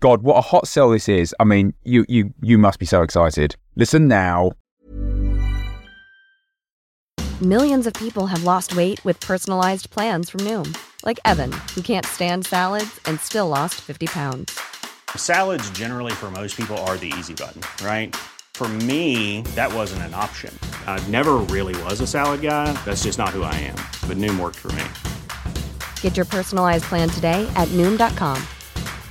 God, what a hot sell this is. I mean, you you you must be so excited. Listen now. Millions of people have lost weight with personalized plans from Noom, like Evan, who can't stand salads and still lost 50 pounds. Salads generally for most people are the easy button, right? For me, that wasn't an option. I never really was a salad guy. That's just not who I am. But Noom worked for me. Get your personalized plan today at Noom.com.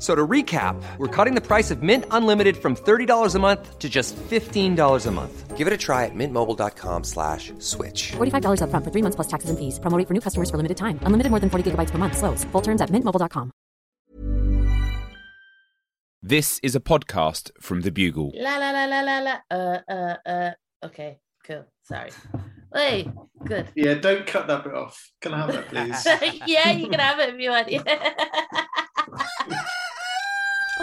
F- So to recap, we're cutting the price of Mint Unlimited from $30 a month to just $15 a month. Give it a try at mintmobile.com slash switch. $45 upfront for three months plus taxes and fees. Promote for new customers for limited time. Unlimited more than 40 gigabytes per month. Slows. Full terms at mintmobile.com. This is a podcast from The Bugle. La la la la la la. Uh uh uh. Okay, cool. Sorry. Hey, good. Yeah, don't cut that bit off. Can I have that, please? yeah, you can have it if you want. A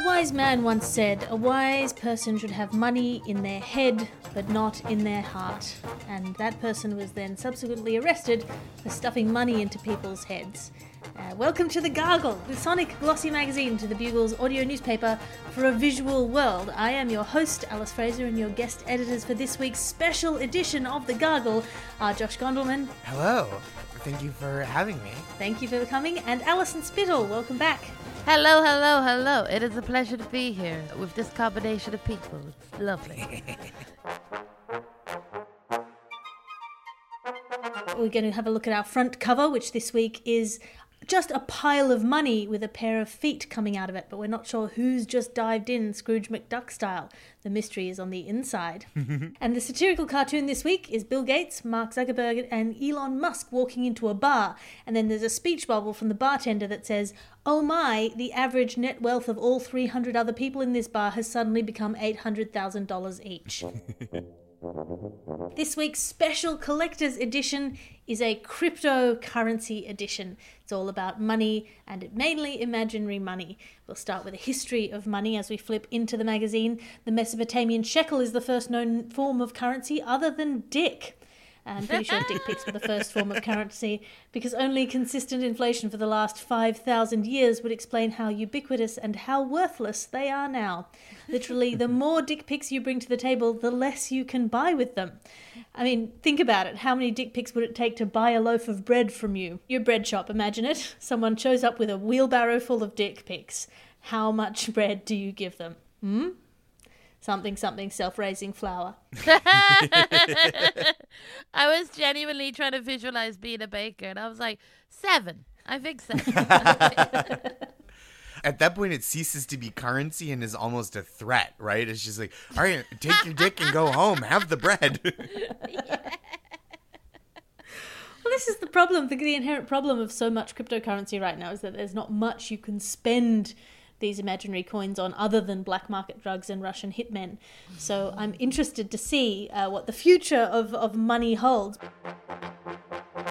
wise man once said, A wise person should have money in their head, but not in their heart. And that person was then subsequently arrested for stuffing money into people's heads. Uh, welcome to The Gargle, the sonic glossy magazine to the Bugle's audio newspaper for a visual world. I am your host, Alice Fraser, and your guest editors for this week's special edition of The Gargle are Josh Gondelman. Hello. Thank you for having me. Thank you for coming, and Alison Spittle. Welcome back. Hello, hello, hello. It is a pleasure to be here with this combination of people. It's lovely. We're going to have a look at our front cover, which this week is just a pile of money with a pair of feet coming out of it, but we're not sure who's just dived in Scrooge McDuck style. The mystery is on the inside. and the satirical cartoon this week is Bill Gates, Mark Zuckerberg, and Elon Musk walking into a bar, and then there's a speech bubble from the bartender that says, Oh my, the average net wealth of all 300 other people in this bar has suddenly become $800,000 each. This week's special collector's edition is a cryptocurrency edition. It's all about money and mainly imaginary money. We'll start with a history of money as we flip into the magazine. The Mesopotamian shekel is the first known form of currency other than dick. I'm pretty sure dick pics were the first form of currency because only consistent inflation for the last 5,000 years would explain how ubiquitous and how worthless they are now. Literally, the more dick pics you bring to the table, the less you can buy with them. I mean, think about it. How many dick pics would it take to buy a loaf of bread from you? Your bread shop, imagine it. Someone shows up with a wheelbarrow full of dick pics. How much bread do you give them? Hmm? Something, something, self raising flour. I was genuinely trying to visualize being a baker, and I was like, seven. I think seven. At that point, it ceases to be currency and is almost a threat, right? It's just like, all right, take your dick and go home. Have the bread. Well, this is the problem. The, the inherent problem of so much cryptocurrency right now is that there's not much you can spend these imaginary coins on other than black market drugs and Russian hitmen. So I'm interested to see uh, what the future of, of money holds.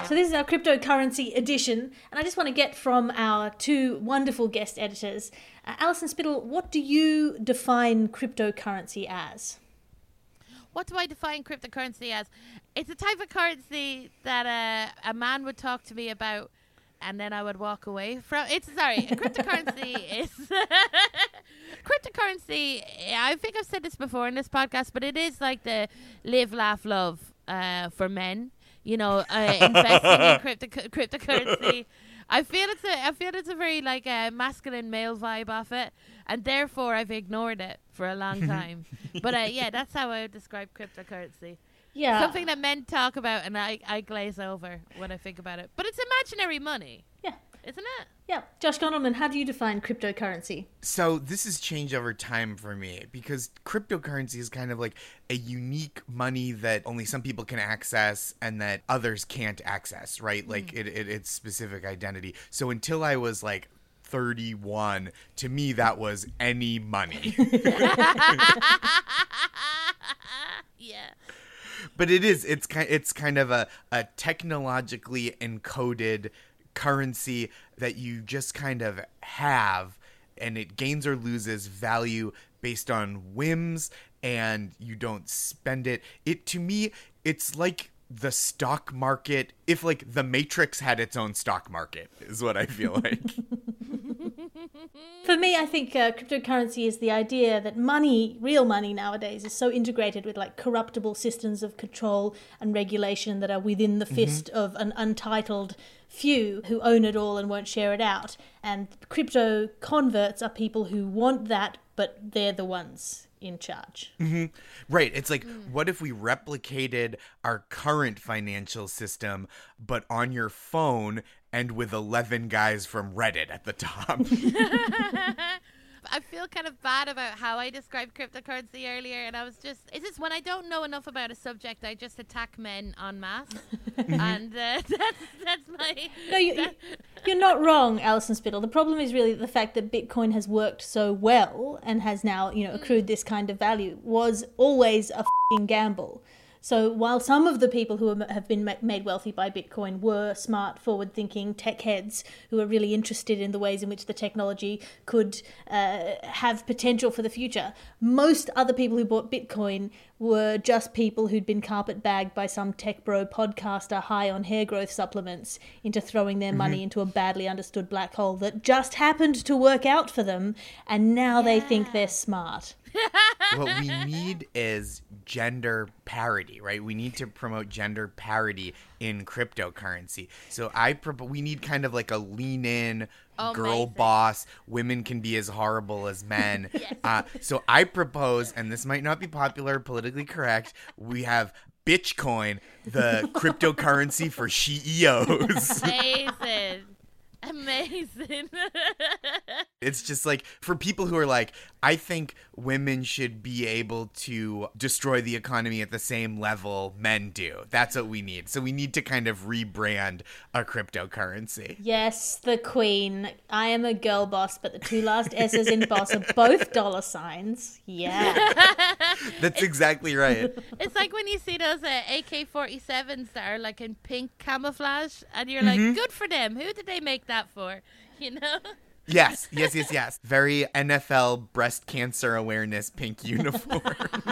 So this is our cryptocurrency edition, and I just want to get from our two wonderful guest editors, uh, Alison Spittle. What do you define cryptocurrency as? what do I define cryptocurrency as? It's a type of currency that uh, a man would talk to me about, and then I would walk away from. It's sorry, cryptocurrency is cryptocurrency. I think I've said this before in this podcast, but it is like the live, laugh, love uh, for men. You know, uh, investing in crypto cryptocurrency. I feel it's a I feel it's a very like a masculine male vibe off it, and therefore I've ignored it for a long time. but uh, yeah, that's how I would describe cryptocurrency. Yeah. Something that men talk about and I, I glaze over when I think about it. But it's imaginary money, Yeah. isn't it? Yeah. Josh Gondelman, how do you define cryptocurrency? So this has changed over time for me because cryptocurrency is kind of like a unique money that only some people can access and that others can't access, right? Mm-hmm. Like it, it it's specific identity. So until I was like 31, to me that was any money. But it is it's kind it's kind of a, a technologically encoded currency that you just kind of have and it gains or loses value based on whims and you don't spend it. It to me it's like the stock market if like the matrix had its own stock market is what i feel like For me, I think uh, cryptocurrency is the idea that money, real money nowadays, is so integrated with like corruptible systems of control and regulation that are within the mm-hmm. fist of an untitled few who own it all and won't share it out. And crypto converts are people who want that, but they're the ones in charge. Mm-hmm. Right. It's like, mm. what if we replicated our current financial system, but on your phone and with 11 guys from Reddit at the top? I feel kind of bad about how I described cryptocurrency earlier, and I was just, it's just when I don't know enough about a subject, I just attack men en masse. and uh, that's, that's my. No, you, you, you're not wrong, Alison Spittle. The problem is really the fact that Bitcoin has worked so well and has now, you know, accrued this kind of value was always a fing gamble. So while some of the people who have been made wealthy by Bitcoin were smart, forward-thinking tech heads who are really interested in the ways in which the technology could uh, have potential for the future, most other people who bought Bitcoin were just people who'd been carpetbagged by some tech bro podcaster high on hair growth supplements into throwing their money into a badly understood black hole that just happened to work out for them, and now they think they're smart. what we need is gender parity, right? We need to promote gender parity in cryptocurrency. So I prop- we need kind of like a lean in girl Amazing. boss. Women can be as horrible as men. uh, so I propose, and this might not be popular, politically correct. We have Bitcoin, the cryptocurrency for CEOs. Amazing. Amazing. It's just like for people who are like, I think women should be able to destroy the economy at the same level men do. That's what we need. So we need to kind of rebrand a cryptocurrency. Yes, the queen. I am a girl boss, but the two last S's in boss are both dollar signs. Yeah. That's exactly right. it's like when you see those uh, AK 47s that are like in pink camouflage, and you're like, good for them. Who did they make that for? You know? Yes, yes, yes, yes. Very NFL breast cancer awareness pink uniforms.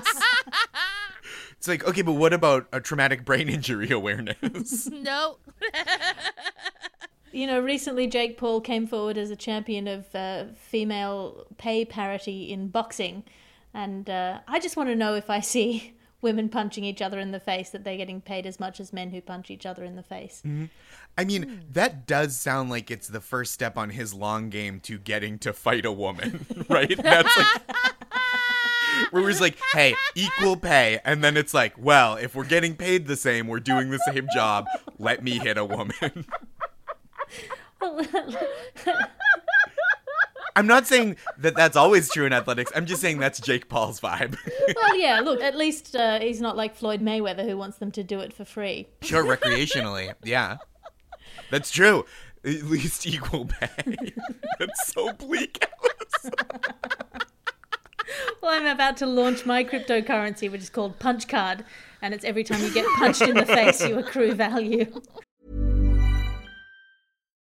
it's like, okay, but what about a traumatic brain injury awareness? no. You know, recently Jake Paul came forward as a champion of uh, female pay parity in boxing. And uh, I just want to know if I see women punching each other in the face that they're getting paid as much as men who punch each other in the face. Mm-hmm. I mean, that does sound like it's the first step on his long game to getting to fight a woman, right? That's like where he's like, "Hey, equal pay," and then it's like, "Well, if we're getting paid the same, we're doing the same job. Let me hit a woman." I'm not saying that that's always true in athletics. I'm just saying that's Jake Paul's vibe. well, yeah, look, at least uh, he's not like Floyd Mayweather who wants them to do it for free. sure, recreationally, yeah, that's true. At least equal pay. that's so bleak. Well, I'm about to launch my cryptocurrency, which is called Punch Card, and it's every time you get punched in the face, you accrue value.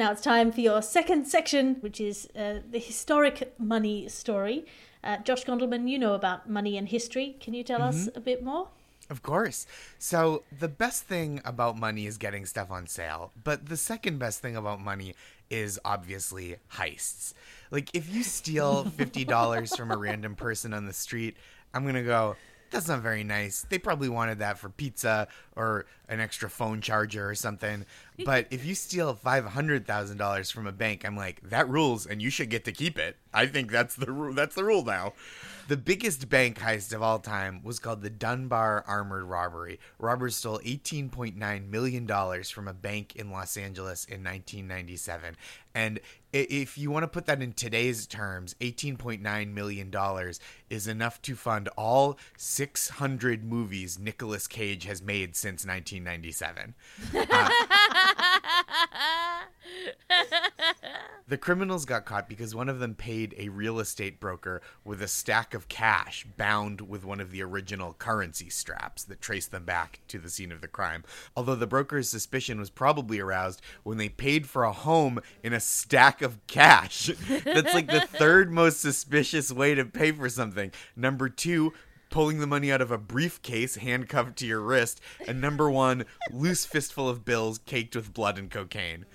Now it's time for your second section, which is uh, the historic money story. Uh, Josh Gondelman, you know about money and history. Can you tell us a bit more? Of course. So, the best thing about money is getting stuff on sale, but the second best thing about money is obviously heists. Like, if you steal $50 from a random person on the street, I'm going to go, that's not very nice. They probably wanted that for pizza or an extra phone charger or something. But if you steal $500,000 from a bank, I'm like, that rules and you should get to keep it. I think that's the ru- that's the rule now. The biggest bank heist of all time was called the Dunbar Armored Robbery. Robbers stole $18.9 million from a bank in Los Angeles in 1997. And if you want to put that in today's terms, $18.9 million is enough to fund all 600 movies Nicolas Cage has made since 1997. Uh, The criminals got caught because one of them paid a real estate broker with a stack of cash bound with one of the original currency straps that traced them back to the scene of the crime. Although the broker's suspicion was probably aroused when they paid for a home in a stack of cash. That's like the third most suspicious way to pay for something. Number two, pulling the money out of a briefcase handcuffed to your wrist, and number one, loose fistful of bills caked with blood and cocaine.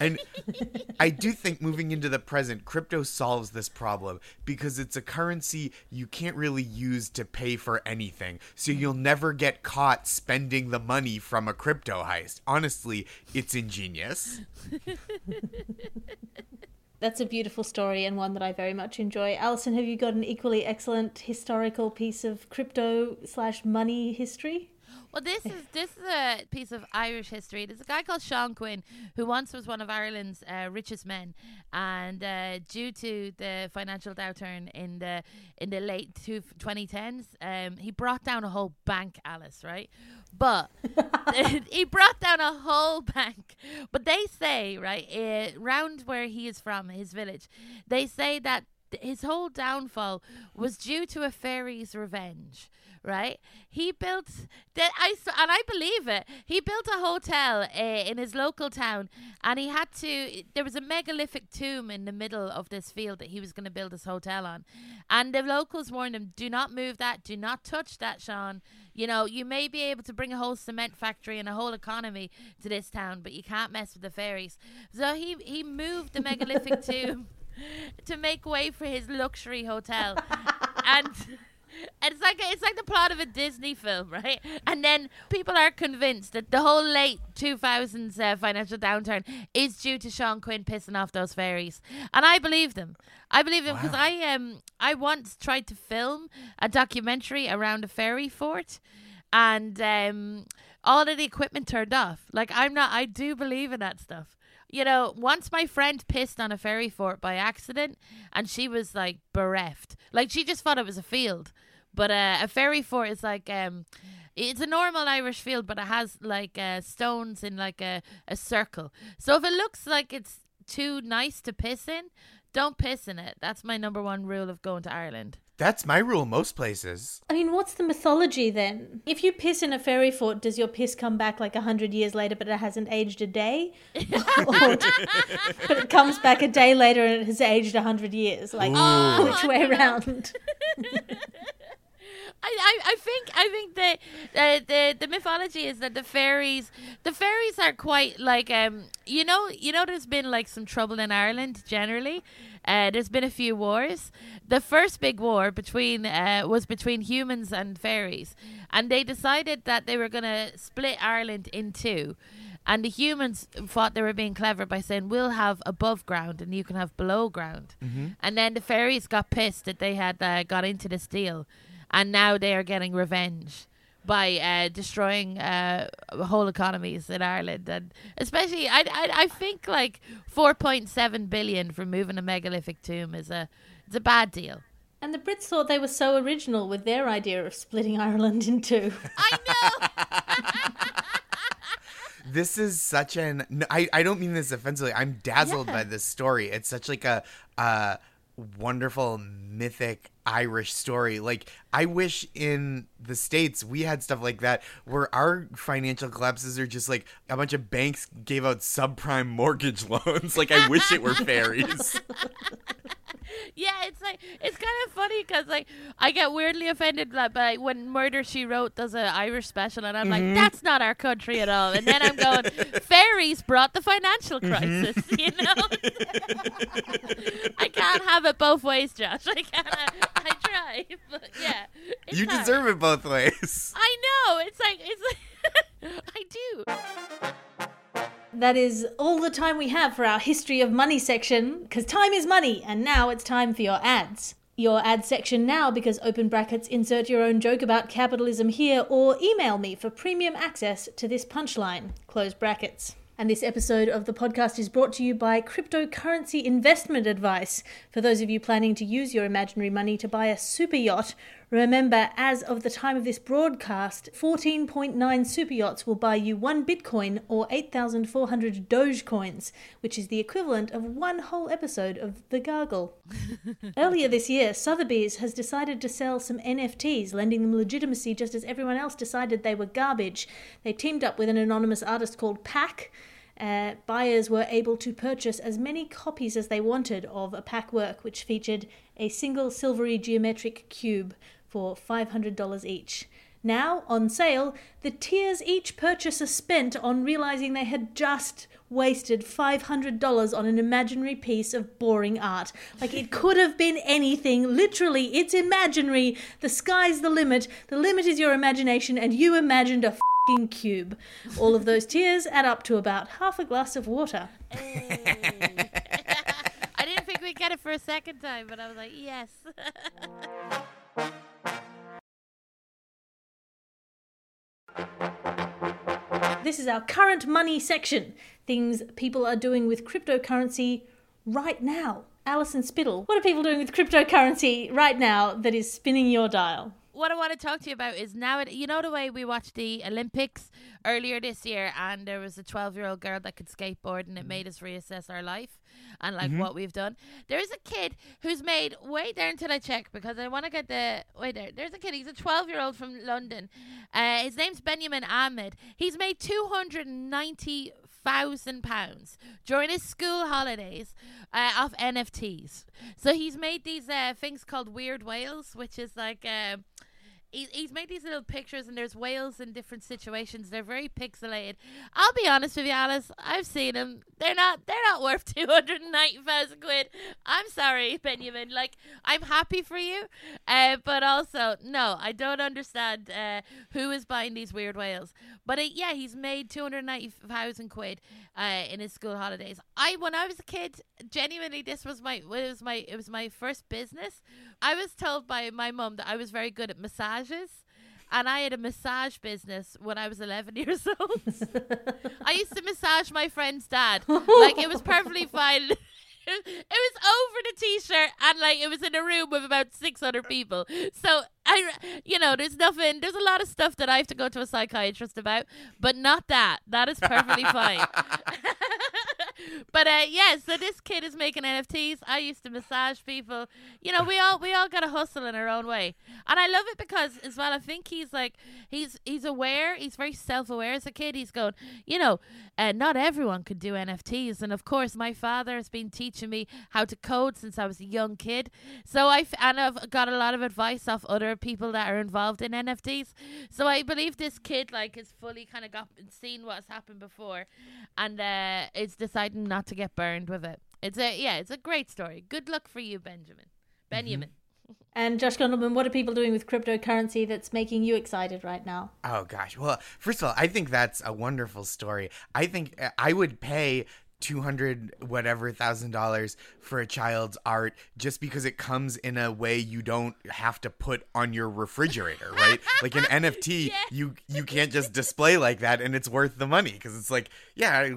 And I do think moving into the present, crypto solves this problem because it's a currency you can't really use to pay for anything. So you'll never get caught spending the money from a crypto heist. Honestly, it's ingenious. That's a beautiful story and one that I very much enjoy. Alison, have you got an equally excellent historical piece of crypto slash money history? Well, this is this is a piece of Irish history. There's a guy called Sean Quinn who once was one of Ireland's uh, richest men, and uh, due to the financial downturn in the in the late two, 2010s, um, he brought down a whole bank, Alice. Right, but he brought down a whole bank. But they say right uh, round where he is from, his village, they say that his whole downfall was due to a fairy's revenge right? He built that i and i believe it. He built a hotel uh, in his local town and he had to there was a megalithic tomb in the middle of this field that he was going to build his hotel on. And the locals warned him do not move that do not touch that sean. You know you may be able to bring a whole cement factory and a whole economy to this town but you can't mess with the fairies. So he he moved the megalithic tomb to make way for his luxury hotel and it's like it's like the plot of a Disney film, right? And then people are convinced that the whole late 2000s uh, financial downturn is due to Sean Quinn pissing off those fairies, and I believe them. I believe them because I um I once tried to film a documentary around a fairy fort, and um all of the equipment turned off. Like I'm not. I do believe in that stuff you know, once my friend pissed on a fairy fort by accident, and she was like bereft. Like she just thought it was a field, but uh, a fairy fort is like um, it's a normal Irish field, but it has like uh, stones in like a a circle. So if it looks like it's too nice to piss in, don't piss in it. That's my number one rule of going to Ireland. That's my rule most places. I mean, what's the mythology then? If you piss in a fairy fort, does your piss come back like a hundred years later, but it hasn't aged a day, or, but it comes back a day later and it has aged a hundred years? Like which way around? I, I, I think I think the, uh, the the mythology is that the fairies the fairies are quite like um you know you know there's been like some trouble in Ireland generally. Uh, there's been a few wars. The first big war between uh, was between humans and fairies. And they decided that they were gonna split Ireland in two. And the humans thought they were being clever by saying we'll have above ground and you can have below ground. And then the fairies got pissed that they had uh, got into this deal and now they are getting revenge by uh, destroying uh, whole economies in Ireland, and especially I, I I think like four point seven billion for moving a megalithic tomb is a it's a bad deal. And the Brits thought they were so original with their idea of splitting Ireland in two. I know. this is such an I, I don't mean this offensively i'm dazzled Yeah. by this story it's such like a uh wonderful mythic irish story. Like i wish in the states we had stuff like that where our financial collapses are just like a bunch of banks gave out subprime mortgage loans. Like i wish it were fairies Yeah, it's like it's kind of funny because like I get weirdly offended like, by when Murder She Wrote does an Irish special, and I'm like, mm-hmm. that's not our country at all. And then I'm going, fairies brought the financial mm-hmm. crisis. You know, I can't have it both ways, Josh. I can't. I try, but yeah, you hard. deserve it both ways I know. It's like it's like I do. That is all the time we have for our history of money section, because time is money, and now it's time for your ads. Your ad section now, because open brackets, insert your own joke about capitalism here, or email me for premium access to this punchline, close brackets. And this episode of the podcast is brought to you by Cryptocurrency Investment Advice. For those of you planning to use your imaginary money to buy a super yacht, remember, as of the time of this broadcast, 14.9 super yachts will buy you one Bitcoin or 8,400 Dogecoins, which is the equivalent of one whole episode of The Gargle. Earlier this year, Sotheby's has decided to sell some NFTs, lending them legitimacy just as everyone else decided they were garbage. They teamed up with an anonymous artist called Pak. Uh, buyers were able to purchase as many copies as they wanted of a Pak work, which featured a single silvery geometric cube for $500 each. Now, on sale, the tears each purchaser spent on realizing they had just wasted $500 on an imaginary piece of boring art. Like, it could have been anything. Literally, it's imaginary. The sky's the limit. The limit is your imagination, and you imagined a fing cube. All of those tears add up to about half a glass of water. I didn't think we'd get it for a second time, but I was like, yes. This is our current money section. Things people are doing with cryptocurrency right now. Alison Spittle, what are people doing with cryptocurrency right now that is spinning your dial? What I want to talk to you about is now, you know, the way we watched the Olympics earlier this year, and there was a 12 year old girl that could skateboard, and it made us reassess our life and like what we've done. There is a kid who's made, wait there until I check because I want to get the, wait there. There's a kid, he's a 12 year old from London. Uh, his name's Benjamin Ahmed. He's made 290 thousand pounds during his school holidays uh, off NFTs. So he's made these uh, things called weird whales, which is like. Uh, he- He's made these little pictures, and there's whales in different situations. They're very pixelated. I'll be honest with you, Alice. I've seen them. They're not. They're not worth two hundred and ninety thousand quid. I'm sorry, Benjamin. Like I'm happy for you, uh, but also no, I don't understand uh, who is buying these weird whales. But uh, yeah, he's made two hundred ninety thousand quid uh, in his school holidays. I when I was a kid, genuinely, this was my it was my it was my first business. I was told by my mum that I was very good at massages. And I had a massage business when I was 11 years old. I used to massage my friend's dad. Like, it was perfectly fine. It was over the t-shirt and like it was in a room with about 600 people. So I, you know, there's nothing. There's a lot of stuff that I have to go to a psychiatrist about, but not that. That is perfectly fine. But uh, yeah, so this kid is making NFTs. I used to massage people. You know, we all we all got to hustle in our own way, and I love it because as well. I think he's like he's he's aware. He's very self aware as a kid. He's going, you know, uh, not everyone could do NFTs, and of course, my father has been teaching me how to code since I was a young kid. So I and I've got a lot of advice off other people that are involved in NFTs. So I believe this kid like has fully kind of got seen what's happened before, and uh, is not to get burned with it. It's a yeah, it's a great story. Good luck for you, Benjamin. Benjamin. And Josh Gondelman, what are people doing with cryptocurrency that's making you excited right now? Oh gosh. Well, first of all, I think that's a wonderful story. I think uh, I would pay 200 whatever thousand dollars for a child's art just because it comes in a way you don't have to put on your refrigerator right like an nft you you can't just display like that and it's worth the money because it's like yeah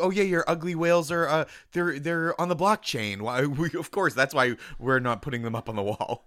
oh yeah your ugly whales are uh they're they're on the blockchain why we, of course that's why we're not putting them up on the wall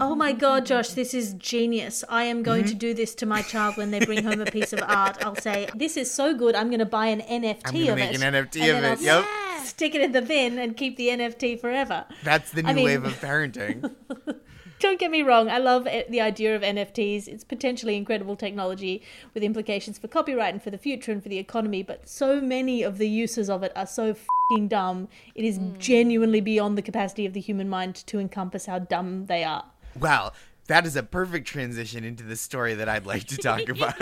Oh my god, Josh, this is genius. I am going Mm-hmm. to do this to my child when they bring home a piece of art. I'll say, This is so good, I'm going to buy an NFT I'm gonna of make it. an NFT and of then it, yep. s- Stick it in the bin and keep the NFT forever. that's the new I mean- wave of parenting Don't get me wrong, I love the idea of NFTs. It's potentially incredible technology with implications for copyright and for the future and for the economy, but so many of the uses of it are so fing dumb. It is hmm. genuinely beyond the capacity of the human mind to encompass how dumb they are. Wow, that is a perfect transition into the story that I'd like to talk about.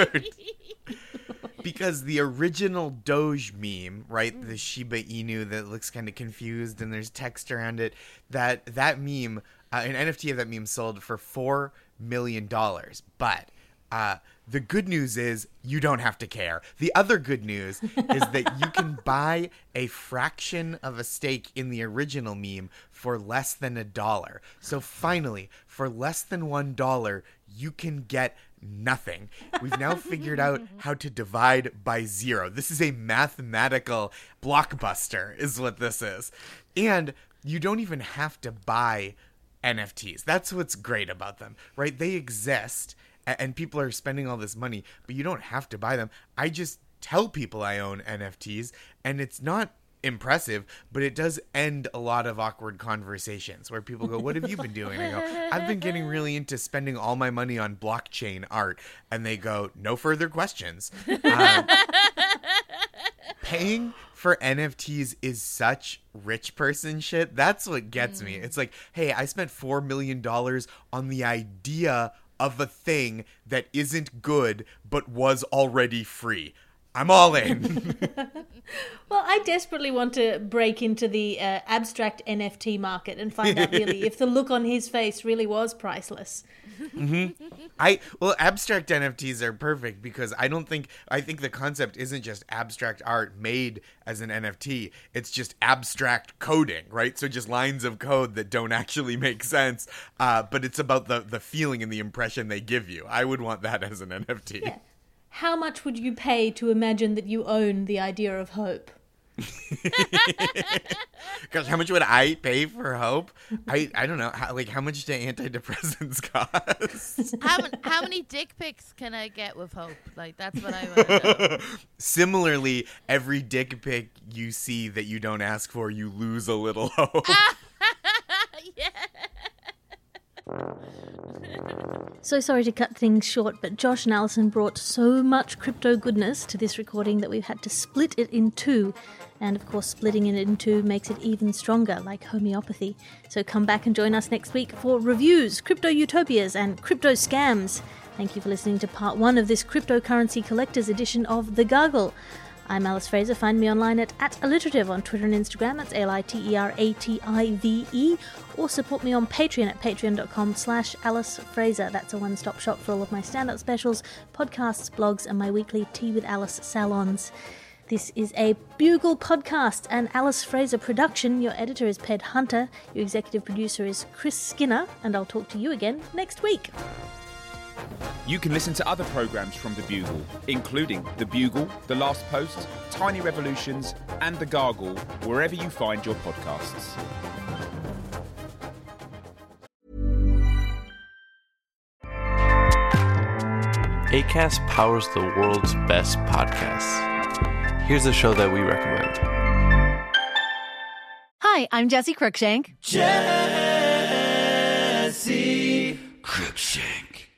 Because the original Doge meme, right, the Shiba Inu that looks kind of confused and there's text around it, that that meme, uh, an NFT of that meme sold for four million dollars. But uh, the good news is you don't have to care. The other good news is that you can buy a fraction of a stake in the original meme for less than a dollar. So finally, for less than one dollar, you can get nothing. We've now figured out how to divide by zero. This is a mathematical blockbuster, is what this is. And you don't even have to buy NFTs. That's what's great about them, right? They exist and people are spending all this money, but you don't have to buy them. I just tell people I own NFTs and it's not impressive, but it does end a lot of awkward conversations where people go, What have you been doing? I go, I've been getting really into spending all my money on blockchain art. And they go, No further questions. Um, paying for NFTs is such rich person shit. That's what gets me. It's like, hey, I spent $4 million on the idea of a thing that isn't good but was already free. I'm all in. Well, I desperately want to break into the uh, abstract NFT market and find out really if the look on his face really was priceless. I well, abstract NFTs are perfect because I don't think I think the concept isn't just abstract art made as an NFT. It's just abstract coding, right? So just lines of code that don't actually make sense, uh, but it's about the the feeling and the impression they give you. I would want that as an NFT. How much would you pay to imagine that you own the idea of hope? Gosh, how much would I pay for hope? I I don't know. How, like how much do antidepressants cost? how, mon- how many dick pics can I get with hope? Like that's what I want to know. Similarly, every dick pic you see that you don't ask for, you lose a little hope. So sorry to cut things short, but Josh and Alison brought so much crypto goodness to this recording that we've had to split it in two. And of course, splitting it in two makes it even stronger, like homeopathy. So come back and join us next week for reviews, crypto utopias, and crypto scams. Thank you for listening to part one of this cryptocurrency collector's edition of The Gargle. I'm Alice Fraser. Find me online at, at alliterative on Twitter and Instagram. That's L-I-T-E-R-A-T-I-V-E. Or support me on Patreon at patreon.com slash Alice Fraser. That's a one-stop shop for all of my stand-up specials, podcasts, blogs, and my weekly Tea with Alice salons. This is a Bugle podcast and Alice Fraser production. Your editor is Ped Hunter. Your executive producer is Chris Skinner. And I'll talk to you again next week. You can listen to other programs from The Bugle, including The Bugle, The Last Post, Tiny Revolutions, and The Gargle, wherever you find your podcasts. ACAST powers the world's best podcasts. Here's a show that we recommend. Hi, I'm Jesse Cruikshank. Jesse Cruikshank.